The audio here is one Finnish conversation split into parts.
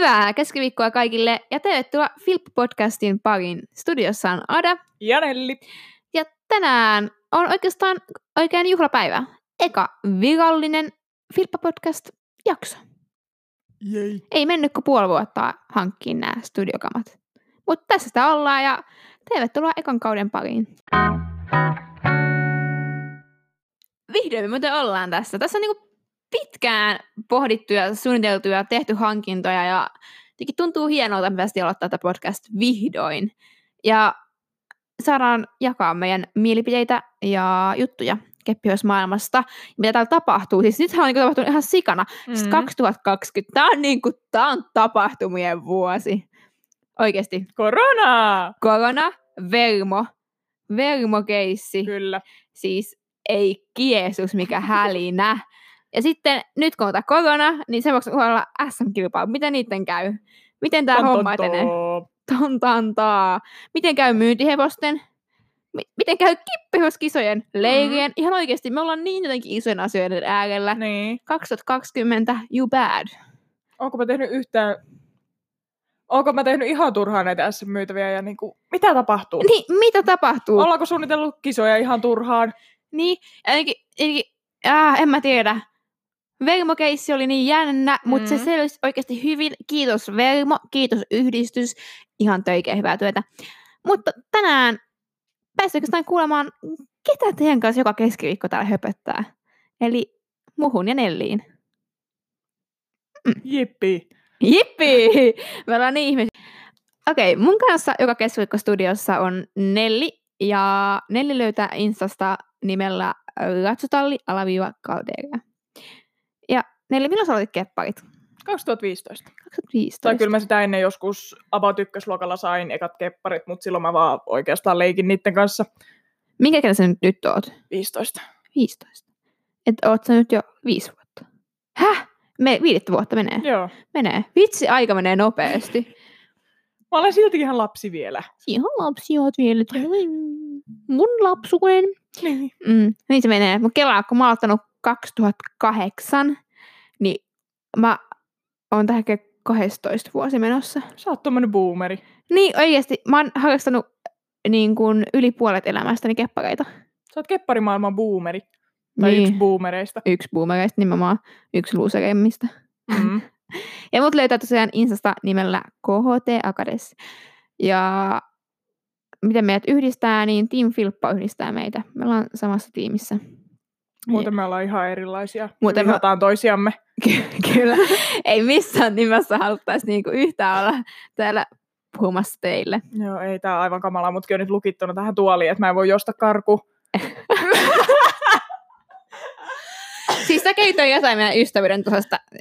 Hyvää keskiviikkoa kaikille ja tervetuloa Filp-podcastin pariin. Studiossa on Ada Ja Nelli. ja tänään on oikeastaan oikein juhlapäivä. Eka virallinen Filppa-podcast-jakso. Jei. Ei mennyt kuin puoli vuotta hankkiin nämä studiokamat. Mutta tässä sitä ollaan ja tervetuloa ekan kauden pariin. Vihdoin me muuten ollaan tässä. Tässä on niinku pitkään pohdittu ja suunniteltu ja tehty hankintoja ja jotenkin tuntuu hienolta, että me aloittaa tätä podcast vihdoin. Ja saadaan jakaa meidän mielipiteitä ja juttuja keppihyösmaailmasta, mitä täällä tapahtuu. Siis nythän on niinku tapahtunut ihan sikana. Mm. Siis 2020, tää on, niinku, tää on tapahtumien vuosi. Oikeesti. Korona! Korona, vermo, vermokeissi. Kyllä. Siis ei kiesus, mikä hälinä. Ja sitten nyt kun on tää korona, niin sen vuoksi olla SM-kilpailu. Miten niiden käy? Miten tämä homma etenee? ton. Tontantaa. Miten käy myyntihevosten? Mi- miten käy kippihevoskisojen, leirien? Ihan oikeasti, me ollaan niin jotenkin isojen asioiden äärellä. Niin. 2020, you bad. Onko mä tehnyt yhtään... Onko mä tehnyt ihan turhaan näitä SM-myytäviä ja niinku... Mitä tapahtuu? Niin, mitä tapahtuu? Ollaanko suunnitellut kisoja ihan turhaan? Niin, jotenkin, jotenkin äh, en mä tiedä. Vermo-keissi oli niin jännä, mutta se Mm. selvisi oikeasti hyvin. Kiitos Vermo, kiitos yhdistys. Ihan töikeä hyvää työtä. Mutta tänään pääsee oikeastaan kuulemaan, ketä teidän kanssa joka keskiviikko täällä höpöttää. Eli muhun ja Nelliin. Jippi. Jippi! Me ollaan niin ihmisiä. Okei, mun kanssa joka keskiviikko studiossa on Nelli. Ja Nelli löytää Instasta nimellä Ratsutalli alaviiva Caldera. Ja Nelli, milloin sä aloitit kepparit? 2015. 2015. Tai kyllä mä sitä ennen joskus about ykkösluokalla sain ekat kepparit, mutta silloin mä vaan oikeastaan leikin niiden kanssa. Minkä ikäinen sä nyt, nyt oot? 15. 15. Et oot sä nyt jo viisi vuotta? Häh? Me, viidettä vuotta menee. Joo. Menee. Vitsi, aika menee nopeasti. Mä olen silti ihan lapsi vielä. Ihan lapsi oot vielä. Mun lapsuuden. Niin. Mm, niin se menee. Mun kelaa, kun mä oon aloittanut 2008, niin mä oon tähän 12 vuosi menossa. Sä oot tommonen boomeri. Niin oikeesti, mä oon harrastanut niin kuin yli puolet elämästäni keppareita. Sä oot kepparimaailman boomeri. Tai niin. yksi boomereista. yksi boomereista nimenomaan, yksi losereimmista. Mm. Ja mut löytää tosiaan Instasta nimellä KHT Akades. Ja miten meidät yhdistää, niin Team Filppa yhdistää meitä. Me ollaan samassa tiimissä. Muuten me ollaan ihan erilaisia. Muuten me- vihataan toisiamme. Ky- Kyllä. Ei missään nimessä haluttaisi niinku yhtään olla täällä puhumassa teille. Joo, ei tää aivan kamalaa, mutkin on nyt lukittuna tähän tuoliin, että mä en voi josta karku. Siis sä keitoin jotain meidän ystävyyden.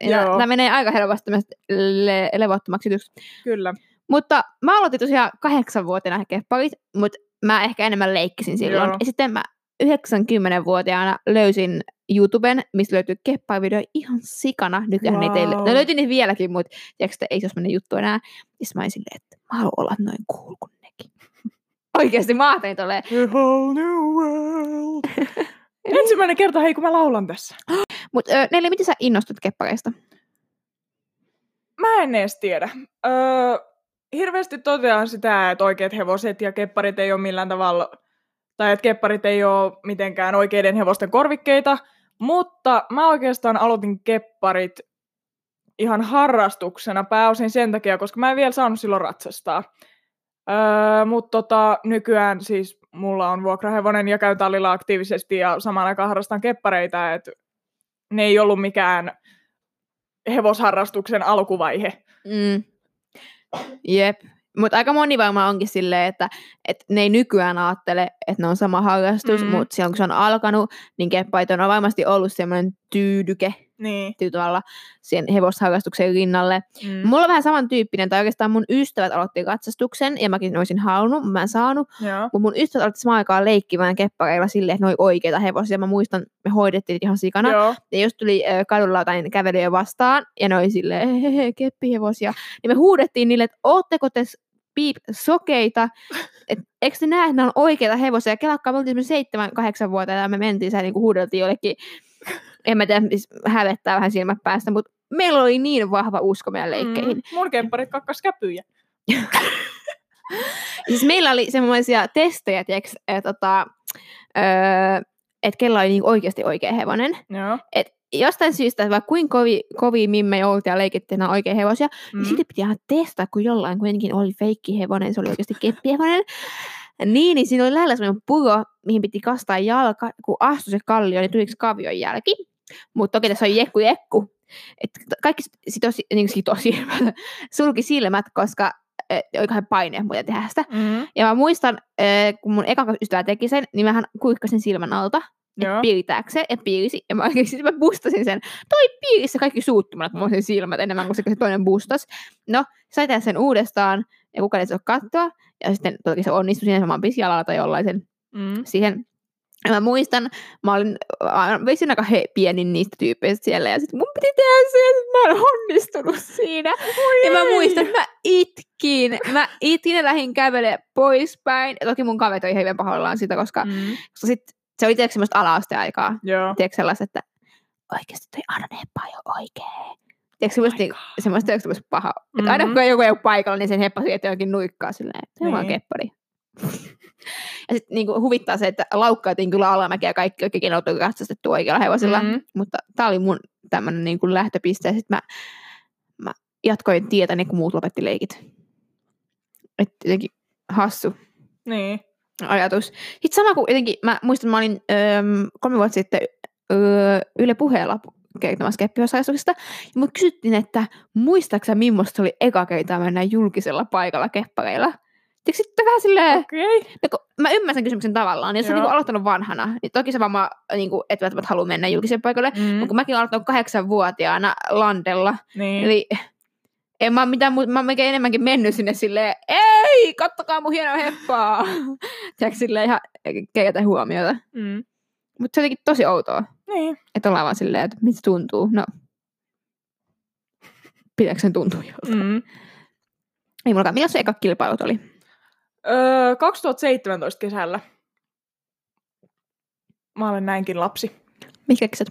Joo. Tämä menee aika helposti le- levottomaksi jutuksi. Kyllä. Mutta mä aloitin tosiaan kahdeksanvuotiaana kepparit, mutta mä ehkä enemmän leikkisin silloin. Joo. Ja sitten mä 90-vuotiaana löysin YouTuben, mistä löytyy kepparivideo ihan sikana. Nykyään Wow. ne löytyy niitä vieläkin, mutta tiedätkö, ei se ole semmoinen juttu enää. Ja mä olin silleen, että mä haluan olla noin cool kuin nekin. Oikeasti mä ajattelin tolleen, whole new world. Ensimmäinen kerta, hei, kun mä laulan tässä. mutta Nelli, miten sä innostut keppareista? Mä en edes tiedä. Öö, hirveästi totean sitä, että oikeat hevoset ja kepparit ei ole millään tavalla, tai että kepparit ei ole mitenkään oikeiden hevosten korvikkeita, mutta mä oikeastaan aloitin kepparit ihan harrastuksena pääosin sen takia, koska mä en vielä saanut silloin ratsastaa. Öö, mutta tota, nykyään siis mulla on vuokrahevonen ja käyn tallilla aktiivisesti ja samaan aikaan harrastan keppareita, että ne ei ollut mikään hevosharrastuksen alkuvaihe. Mm. Jep. Mutta aika moni varmaan onkin silleen, että, että ne ei nykyään ajattele, että ne on sama harrastus, Mm. mutta silloin kun se on alkanut, niin keppait on varmasti ollut semmoinen tyydyke Niin. tavalla siihen hevosharrastuksen rinnalle. Mm. Mulla on vähän samantyyppinen, tai oikeastaan mun ystävät aloitti katsastuksen, ja mäkin olisin halunnut, mä en saanut. Mutta mun ystävät aloitti samaan aikaan leikkimään keppareilla silleen, että ne oli oikeita hevosia. Mä muistan, me hoidettiin ihan sikana. Joo. Ja jos tuli kadulla jotain kävelyjä vastaan, ja ne oli silleen, hehe, keppihevosia, niin me huudettiin niille, että ootteko te piip sokeita, että eikö te näe, että ne on oikeita hevosia. Kelakkaa, me oltiin seitsemän, kahdeksan vuotta, ja me mentiin, ja niinku huudeltiin jollekin, en mä tiedä, siis hävettää vähän silmät päästä, mutta meillä oli niin vahva usko meidän leikkeihin. Mm, mun kempparit kakkas käpyjä. Siis meillä oli semmoisia testejä, tiiäks, et, tota, öö, että kella oli niinku oikeasti oikea hevonen. Joo. Et jostain syystä, että vaikka kuinka kovi, kovia mimme oltiin ja leikittiin nämä oikein hevosia, mm. Niin silti piti ihan testaa, kun jollain kuitenkin oli feikki hevonen, se oli oikeasti keppihevonen. Niin, niin siinä oli lähellä semmoinen puro, mihin piti kastaa jalka, kun astui se kallio, niin tuliko kavion jälki. Mutta toki tässä on jekku jekku. Et kaikki sitosi, niin sitosi, sulki silmät, koska äh, olikohan paine muuten tehdä sitä. Mm. Ja mä muistan, äh, kun mun eka ystävä teki sen, niin mähän kuikkasin silmän alta, että se, ja piirisi. Ja mä oikeasti mä bustasin sen. Toi piirisi se kaikki suuttumalla, kun mä olisin silmät enemmän kuin se, toinen bustas. No, sai tehdä sen uudestaan, ja kukaan ei saa katsoa. Ja sitten toki se onnistui siinä, mä pisin jalalla tai jollain sen Mm. siihen. Ja mä muistan, mä olin veisin aika he, pienin niistä tyypeistä siellä, ja sitten mun piti tehdä se, sit mä en onnistunut siinä. Ja mä muistan, että mä itkin. Mä itkin ja lähdin kävelemään poispäin. Ja toki mun kaverit oli hyvin pahoillaan sitä, koska, Mm. koska sit, se oli tietysti semmoista ala-asteaikaa. Joo. Tiedätkö sellaista, että oikeasti toi ei ole oikee. Tiedätkö semmoista, my niinku, semmoista, semmoista pahaa. Mm-hmm. Että aina Mhm. kun joku ei ole paikalla, niin sen heppa sieltä jokin nuikkaa silleen, että se on vaan Niin. keppari. ja sitten niinku huvittaa se, että laukkaatiin kyllä alamäkiä kaikki oikein oltu katsastettu oikealla hevosilla. Mhm. Mutta tää oli mun tämmönen niinku lähtöpiste. Ja sitten mä, mä jatkoin tietäni, kun muut lopetti leikit. Että jotenkin hassu Niin. Ajatus. Sitten sama kuin jotenkin, mä muistan, mä olin öö, kolme vuotta sitten öö, Yle puheella kertomassa keppihosaistuksesta, ja mut kysyttiin, että muistaaksä millaista oli eka kertaa mennä julkisella paikalla keppareilla? Tiedätkö sitten vähän silleen. Okay. no, kun mä ymmärrän kysymyksen tavallaan, jos on Joo. niin aloittanut vanhana, niin toki se varmaan niin kuin, et välttämättä halua mennä julkiselle paikalle, Mm. mutta kun mäkin olen aloittanut kahdeksanvuotiaana landella, Niin. Eli en mä, mitään, mä oon enemmänkin mennyt sinne silleen, ei, kattokaa mun hienoa heppaa. Tiedätkö silleen ihan kerätä huomiota. Mm. Mutta se on jotenkin tosi outoa, Niin. että ollaan vaan silleen, että mitä tuntuu. No, pitääkö sen tuntua joltain? Mm. Ei mullakaan. Milloin se eka kilpailut oli? Öö, 2017 kesällä. Mä olen näinkin lapsi. Mitkä kisat?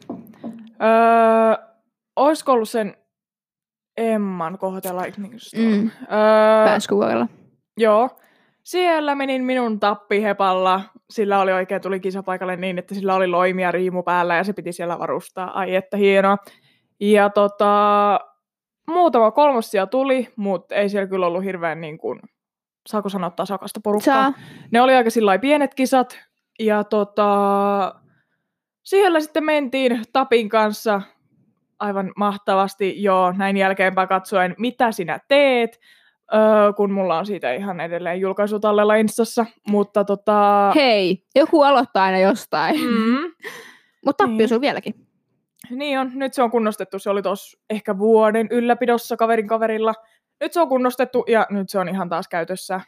Öö, olisiko ollut sen Emman kohdalla? eikö niin se Mm. Öö. Joo. Siellä menin minun tappihepalla. Sillä oli oikein, tuli kisapaikalle niin, että sillä oli loimia riimu päällä ja se piti siellä varustaa. Ai että hienoa. Ja tota, muutama kolmossia tuli, mutta ei siellä kyllä ollut hirveän niin kuin, saako sanoa tasakasta porukkaa. Saa. Ne oli aika sillä pienet kisat. Ja tota, siellä sitten mentiin Tapin kanssa aivan mahtavasti jo näin jälkeenpäin katsoen, mitä sinä teet, öö, kun mulla on siitä ihan edelleen julkaisu tallella Instassa. Mutta tota, Hei, joku aloittaa aina jostain. Mm. mm, Mutta tappi Niin. on vieläkin. niin on, nyt se on kunnostettu. Se oli tuossa ehkä vuoden ylläpidossa kaverin kaverilla. Nyt se on kunnostettu ja nyt se on ihan taas käytössä.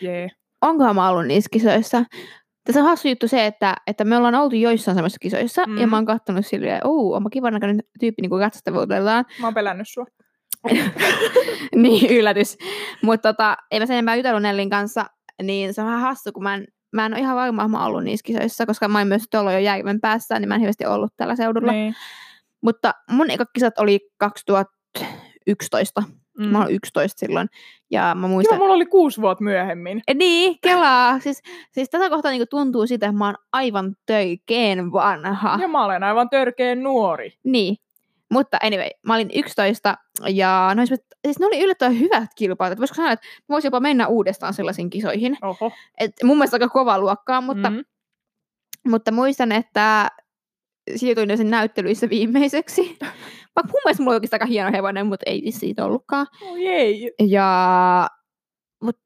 Jee. Onkohan mä ollut niissä kisoissa? Tässä on hassu juttu se, että, että me ollaan oltu joissain semmoisissa kisoissa, mm. ja mä oon kattonut silleen, oo, onpa kivan näköinen tyyppi, niin kuin katsastavuudellaan. Mä oon pelännyt sua. niin, yllätys. Mutta tota, ei mä sen enempää jutellut Nellin kanssa, niin se on vähän hassu, kun mä en, mä en ole ihan varma, että mä oon ollut niissä kisoissa, koska mä oon myös tuolla jo järven päässä, niin mä en hirveästi ollut tällä seudulla. Niin. Mutta mun eka kisat oli 2011. Mm. Mä olin 11 silloin. Ja mä Joo, muistan... mulla oli kuusi vuotta myöhemmin. Niin, kelaa. Siis, siis tätä kohtaa niinku tuntuu sitä, että mä oon aivan töikeen vanha. Ja mä olen aivan törkeen nuori. Niin. Mutta anyway, mä olin 11 ja no, siis ne oli yllättävän hyvät kilpailut. Voisiko sanoa, että mä voisin jopa mennä uudestaan sellaisiin kisoihin. Oho. Et mun mielestä aika kovaa luokkaa, mutta. Mm. mutta muistan, että siirtyin sen näyttelyissä viimeiseksi. Vaikka mun mielestä mulla oli oikeastaan aika hieno hevonen, mutta ei siitä ollutkaan. Oh, jei. Ja mut,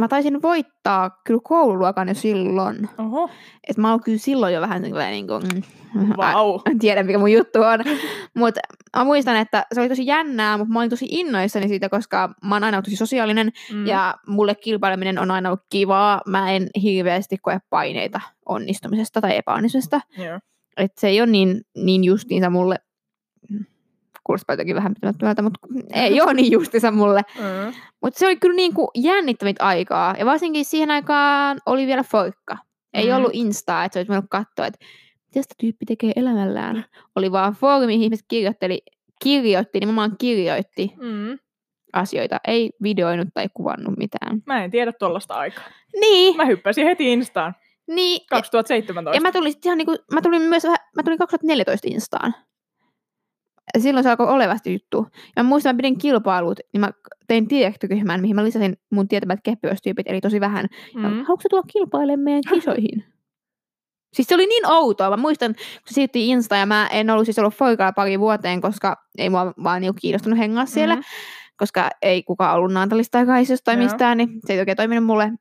mä taisin voittaa kyllä koululuokan jo silloin. Oho. Et mä oon kyllä silloin jo vähän niin kuin, mm, Vau. en tiedä mikä mun juttu on. mutta mä muistan, että se oli tosi jännää, mutta mä olin tosi innoissani siitä, koska mä oon aina ollut tosi sosiaalinen Mm. ja mulle kilpaileminen on aina ollut kivaa. Mä en hirveästi koe paineita onnistumisesta tai epäonnistumisesta. Joo. Et se ei ole niin, niin justiinsa mulle, kuulostaa jotenkin vähän pitämättömältä, mutta ei ole niin justiinsa mulle. Mm. Mutta se oli kyllä niinku jännittävät aikaa. Ja varsinkin siihen aikaan oli vielä foikka. Ei Mm. ollut Instaa, että sä voit voinut katsoa, että mitä sitä tyyppi tekee elämällään. Oli vaan foorumi, mihin ihmiset kirjoitteli kirjoitti, nimenomaan kirjoitti Mm. asioita, ei videoinut tai kuvannut mitään. Mä en tiedä tuollaista aikaa. Niin, Mä hyppäsin heti Instaan. niin. Ja, 2017. ja mä tulin ihan niinku, mä tulin myös vähän, mä tulin 2014 Instaan. Ja Silloin se alkoi olevasti juttu. Ja mä muistan, mä pidin kilpailut, niin mä tein direktyryhmän, mihin mä lisäsin mun tietämät keppyöstyypit, eli tosi vähän. Mm. Mm. Haluatko tulla kilpailemaan meidän kisoihin? Siis se oli niin outoa. Mä muistan, kun se siirtyi Insta ja mä en ollut siis ollut foikalla pari vuoteen, koska ei mua vaan niinku kiinnostunut hengaa siellä. Mhm. Koska ei kukaan ollut Naantalista tai Kaisiosta tai mistään, niin se ei oikein toiminut mulle.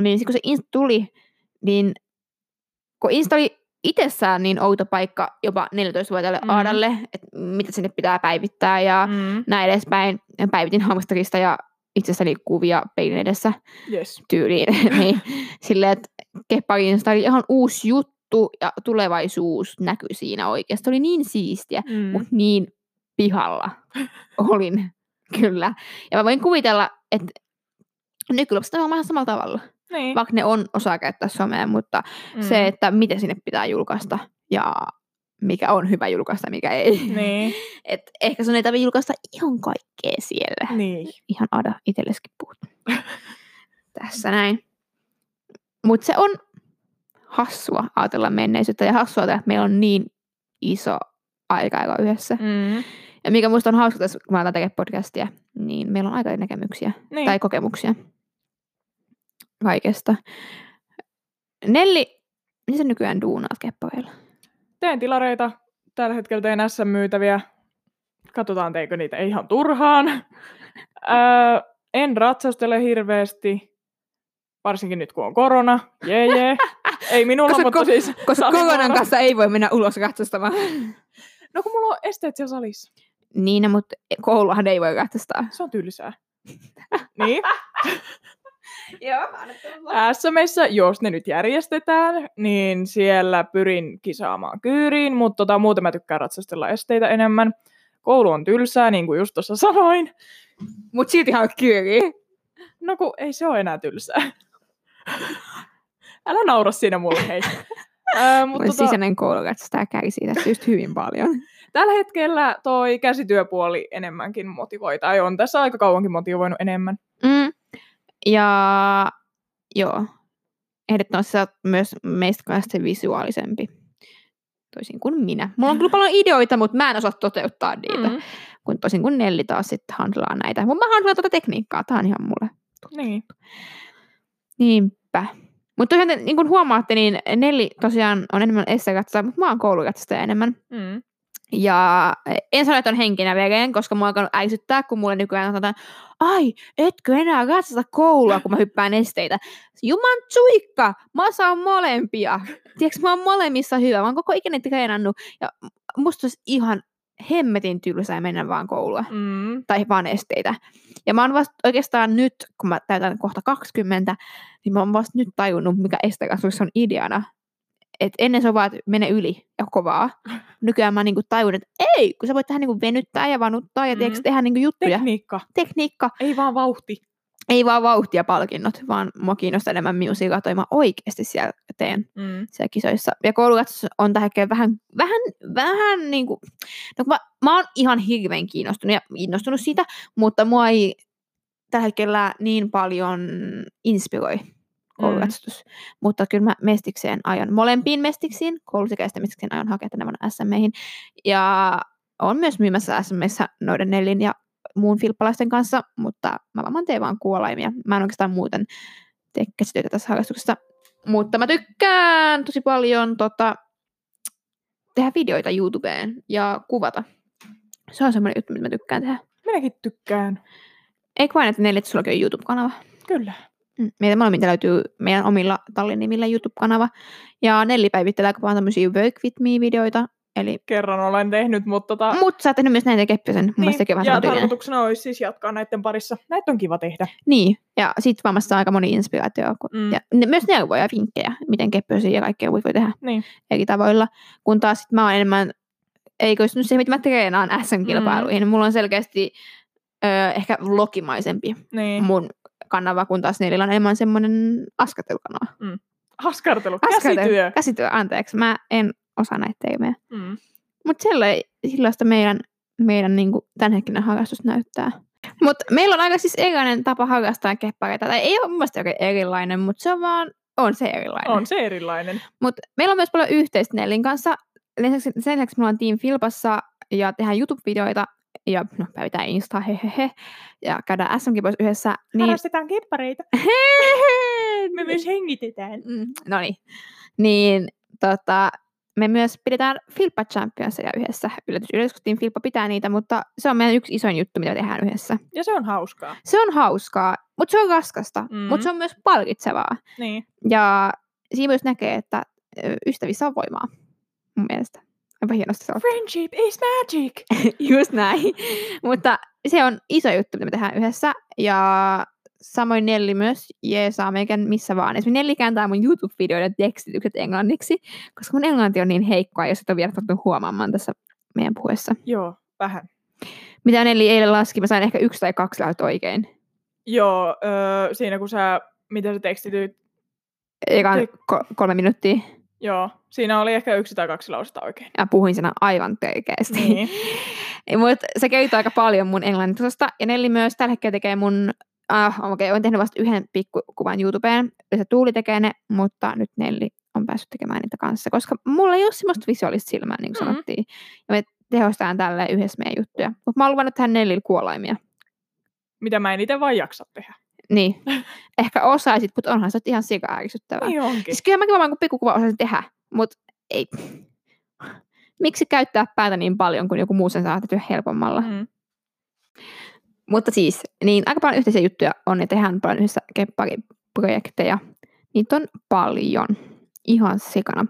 Niin sit kun se Insta tuli, niin kun Insta oli itsessään niin outo paikka jopa 14-vuotiaalle Mhm. mm. Aadalle, että mitä sinne pitää päivittää ja mm. Näin edespäin. Päivitin hamsterista ja itsestäni kuvia peilin edessä Yes. tyyliin. niin, silleen, että Kepparin Insta oli ihan uusi juttu ja tulevaisuus näkyi siinä oikeasti. Oli niin siistiä, Mm. mutta niin pihalla olin kyllä. Ja mä voin kuvitella, että nykylapset on vähän samalla tavalla. Niin. Vaikka ne on osaa käyttää somea, mutta Mm. se, että miten sinne pitää julkaista ja mikä on hyvä julkaista ja mikä ei. Niin. Et ehkä sun ei tarvitse julkaista ihan kaikkea siellä. niin. Ihan Ada itselleskin puhut. Tässä näin. Mutta se on hassua ajatella menneisyyttä ja hassua, että meillä on niin iso aika yhdessä. Mm. Ja mikä musta on hauska tässä, kun mä aletaan tekemään podcastia, niin meillä on aika näkemyksiä Niin. tai kokemuksia kaikesta. Nelli, mitä sä nykyään duunaat keppareilla? Teen tilareita. Tällä hetkellä teen SM-myytäviä. Katsotaan, teikö niitä ei ihan turhaan. öö, en ratsastele hirveästi. Varsinkin nyt, kun on korona. Jee, jee. Ei minulla, Koska mutta ko- siis... Koska koronan kanssa ei voi mennä ulos katsostamaan. No kun mulla on esteet siellä salissa. niin, no, mutta kouluhan ei voi katsostaa. Se on tylsää. niin. Joo, SMissä, jos ne nyt järjestetään, niin siellä pyrin kisaamaan kyyriin, mutta tota, muuten mä tykkään ratsastella esteitä enemmän. Koulu on tylsää, niin kuin just tuossa sanoin. Mut silti haluat kyyriä. No kun ei se ole enää tylsää. Älä naura siinä mulle, hei. Ää, mutta tota, sisäinen koulu katsostaa kärsii tästä just hyvin paljon. tällä hetkellä toi käsityöpuoli enemmänkin motivoi, tai on tässä aika kauankin motivoinut enemmän. Mm. Ja joo, ehdottomasti myös meistä kanssa se visuaalisempi. Toisin kuin minä. Mulla on kyllä paljon ideoita, mutta mä en osaa toteuttaa niitä. Mm. Kun toisin kuin Nelli taas sitten handlaa näitä. Mutta mä handlaan tätä tekniikkaa. Tää on ihan mulle. niin. Niinpä. Mutta tosiaan, niin kuin huomaatte, niin Nelli tosiaan on enemmän essekatsoja, mutta mä oon koulukatsoja enemmän. Mm. Ja en sano, että on henkinä veren, koska mua on alkanut äisyttää, kun mulle nykyään sanotaan, ai, etkö enää katsota koulua, kun mä hyppään esteitä. Juman tsuikka, mä osaan molempia. Tiedätkö, mä oon molemmissa hyvä, mä oon koko ikäni treenannut. Ja musta olisi ihan hemmetin tylsää mennä vaan koulua Mm. tai vaan esteitä. Ja mä oon vasta oikeastaan nyt, kun mä täytän kohta 20, niin mä oon vasta nyt tajunnut, mikä estekasvussa on ideana. Et ennen se on vaan, että mene yli ja kovaa. Nykyään mä niinku tajun, että ei, kun sä voit tehdä niinku venyttää ja vanuttaa ja mm. Mm. tehdä niinku juttuja. Tekniikka, Tekniikka, ei vaan vauhti. ei vaan vauhtia palkinnot, vaan mua kiinnostaa enemmän musiikkaa, toi mä oikeasti siellä teen Mm. siellä kisoissa. Ja koulukatsos on tähän vähän, vähän, vähän niin kuin, no mä, mä oon ihan hirveän kiinnostunut ja innostunut siitä, mutta mua ei tällä hetkellä niin paljon inspiroi koulukatsostus. Mm. Mutta kyllä mä mestikseen ajan molempiin mestiksiin, koulusikäisten mestikseen ajan hakea tänä vuonna SMeihin. Ja on myös myymässä SMissä noiden nelin ja muun filppalaisten kanssa, mutta mä varmaan teen vaan kuolaimia. Mä en oikeastaan muuten tee käsitöitä tässä harrastuksessa. Mutta mä tykkään tosi paljon tota, tehdä videoita YouTubeen ja kuvata. Se on semmoinen juttu, mitä mä tykkään tehdä. Minäkin tykkään. Eikö vain, että neljä, että sullakin on YouTube-kanava? Kyllä. Mm. Meitä molemmilta löytyy meidän omilla tallin nimillä YouTube-kanava. Ja Nelli päivittää aika paljon tämmöisiä Work With Me-videoita. Eli, Kerran olen tehnyt, mutta tota, mutta sä oot tehnyt myös näitä Keppisen. Mun vähän ja samantyylinen. tarkoituksena olisi siis jatkaa näiden parissa. Näitä on kiva tehdä. Niin, ja sit varmasti saa aika moni inspiraatio. kun- Mm. Ja ne, myös neuvoja ja vinkkejä, miten keppöisiä ja kaikkea voi tehdä Niin. eri tavoilla. Kun taas sit mä oon enemmän, ei koistunut siihen, mitä mä treenaan SM-kilpailuihin. Mulla on selkeästi ö, ehkä vlogimaisempi Niin. mun kanava, kun taas Nelillä on enemmän semmoinen askartelukanava. Askartelu, Askartelu. käsityö. Käsityö, anteeksi. Mä en osaa näitä termejä. Mm. Mutta sellaista meidän meidän niin kuin, tämänhetkinen harrastus näyttää. Mutta meillä on aika siis erilainen tapa harrastaa keppareita. Tai ei ole mun mielestä oikein erilainen, mutta se on vaan, on se erilainen. On se erilainen. Mutta meillä on myös paljon yhteistä Nellin kanssa. Lisäksi, sen lisäksi me ollaan Team Filpassa ja tehdään YouTube-videoita ja no, päivitään Insta, hehehe, ja käydään smg pois yhdessä. Niin, Harrastetaan keppareita. Me myös hengitetään. Mm, no niin. Niin, tota, me myös pidetään Filppa Championsia yhdessä. Yllätys, yllätys, kun Team Filppa pitää niitä, mutta se on meidän yksi isoin juttu, mitä tehdään yhdessä. Ja se on hauskaa. Se on hauskaa, mutta se on raskasta, mm. Mutta se on myös palkitsevaa. Niin. Ja siinä myös näkee, että ystävissä on voimaa, mun mielestä. Onpa hienosti sanottu. Friendship is magic! Just näin. Mutta se on iso juttu, mitä me tehdään yhdessä. Ja samoin Nelli myös jeesaa meikän missä vaan. Esimerkiksi Nelli kääntää mun YouTube-videoiden tekstitykset englanniksi, koska mun englanti on niin heikkoa, jos et ole vielä tottunut huomaamaan tässä meidän puheessa. Joo, vähän. Mitä Nelli eilen laski, mä sain ehkä yksi tai kaksi lähtöä oikein. Joo, öö, siinä kun sä, mitä sä tekstityit, Ekan Te- ko- kolme minuuttia. Joo, siinä oli ehkä yksi tai kaksi lausetta oikein. Ja puhuin sana aivan törkeästi. Niin. Mutta se kertoo aika paljon mun englannitusta. Ja Nelli myös tällä hetkellä tekee mun... Ah, okei, okay, olen tehnyt vasta yhden pikkukuvan YouTubeen. Yleensä Tuuli tekee ne, mutta nyt Nelli on päässyt tekemään niitä kanssa. Koska mulla ei ole semmoista visuaalista silmää, niin kuin Mm. sanottiin. Ja me tehostetaan tälle yhdessä meidän juttuja. Mutta mä oon luvannut tähän Nellille kuolaimia. Mitä mä en itse vaan jaksa tehdä. Niin. Ehkä osaisit, mutta onhan se ihan sika ärsyttävää. Niin onkin. Siis kyllä mäkin varmaan kun pikkukuva osaisin tehdä, mutta ei. Miksi käyttää päätä niin paljon, kun joku muu sen saa tehtyä helpommalla? Mm. Mutta siis, niin aika paljon yhteisiä juttuja on ja tehdään paljon yhdessä keppariprojekteja. Niitä on paljon. Ihan sikana.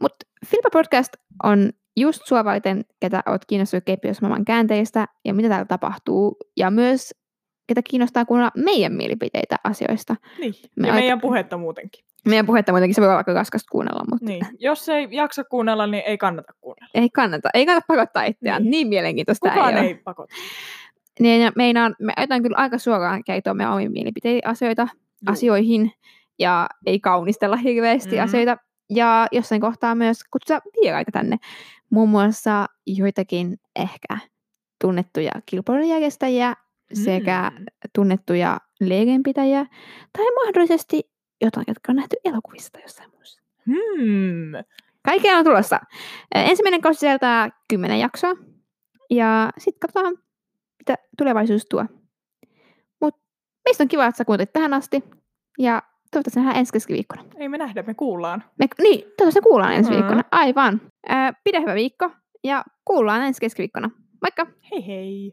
Mutta Filpa Podcast on just sua varten, ketä oot kiinnostunut keppiosmaailman käänteistä ja mitä täällä tapahtuu. Ja myös ketä kiinnostaa kuunnella meidän mielipiteitä asioista. Niin. Me ja aika- meidän puhetta muutenkin. Meidän puhetta muutenkin se voi olla aika raskasta kuunnella, mutta Niin. Jos ei jaksa kuunnella, niin ei kannata kuunnella. ei kannata. Ei kannata pakottaa itseään. Niin. Niin, mielenkiintoista Kukaan ei, ei, ole. pakota. Niin, ja meinaan, me aiotaan kyllä aika suoraan kertoa meidän omiin mielipiteitä asioita, Juu. asioihin ja ei kaunistella hirveästi Mhm. asioita. Ja jossain kohtaa myös kutsuta vieraita tänne. Muun muassa joitakin ehkä tunnettuja kilpailujärjestäjiä sekä Mm. tunnettuja leirinpitäjiä tai mahdollisesti jotain, jotka on nähty elokuvista jossain muussa. Hmm. Kaikkea on tulossa. Ensimmäinen kausi sisältää kymmenen jaksoa. Ja sitten katsotaan, mitä tulevaisuus tuo. Mutta meistä on kiva, että sä kuuntelit tähän asti. Ja toivottavasti nähdään ensi keskiviikkona. Ei me nähdä, me kuullaan. Me, niin, toivottavasti kuullaan ensi Mm. viikkona. Aivan. Pidä hyvä viikko ja kuullaan ensi keskiviikkona. Moikka! Hei hei!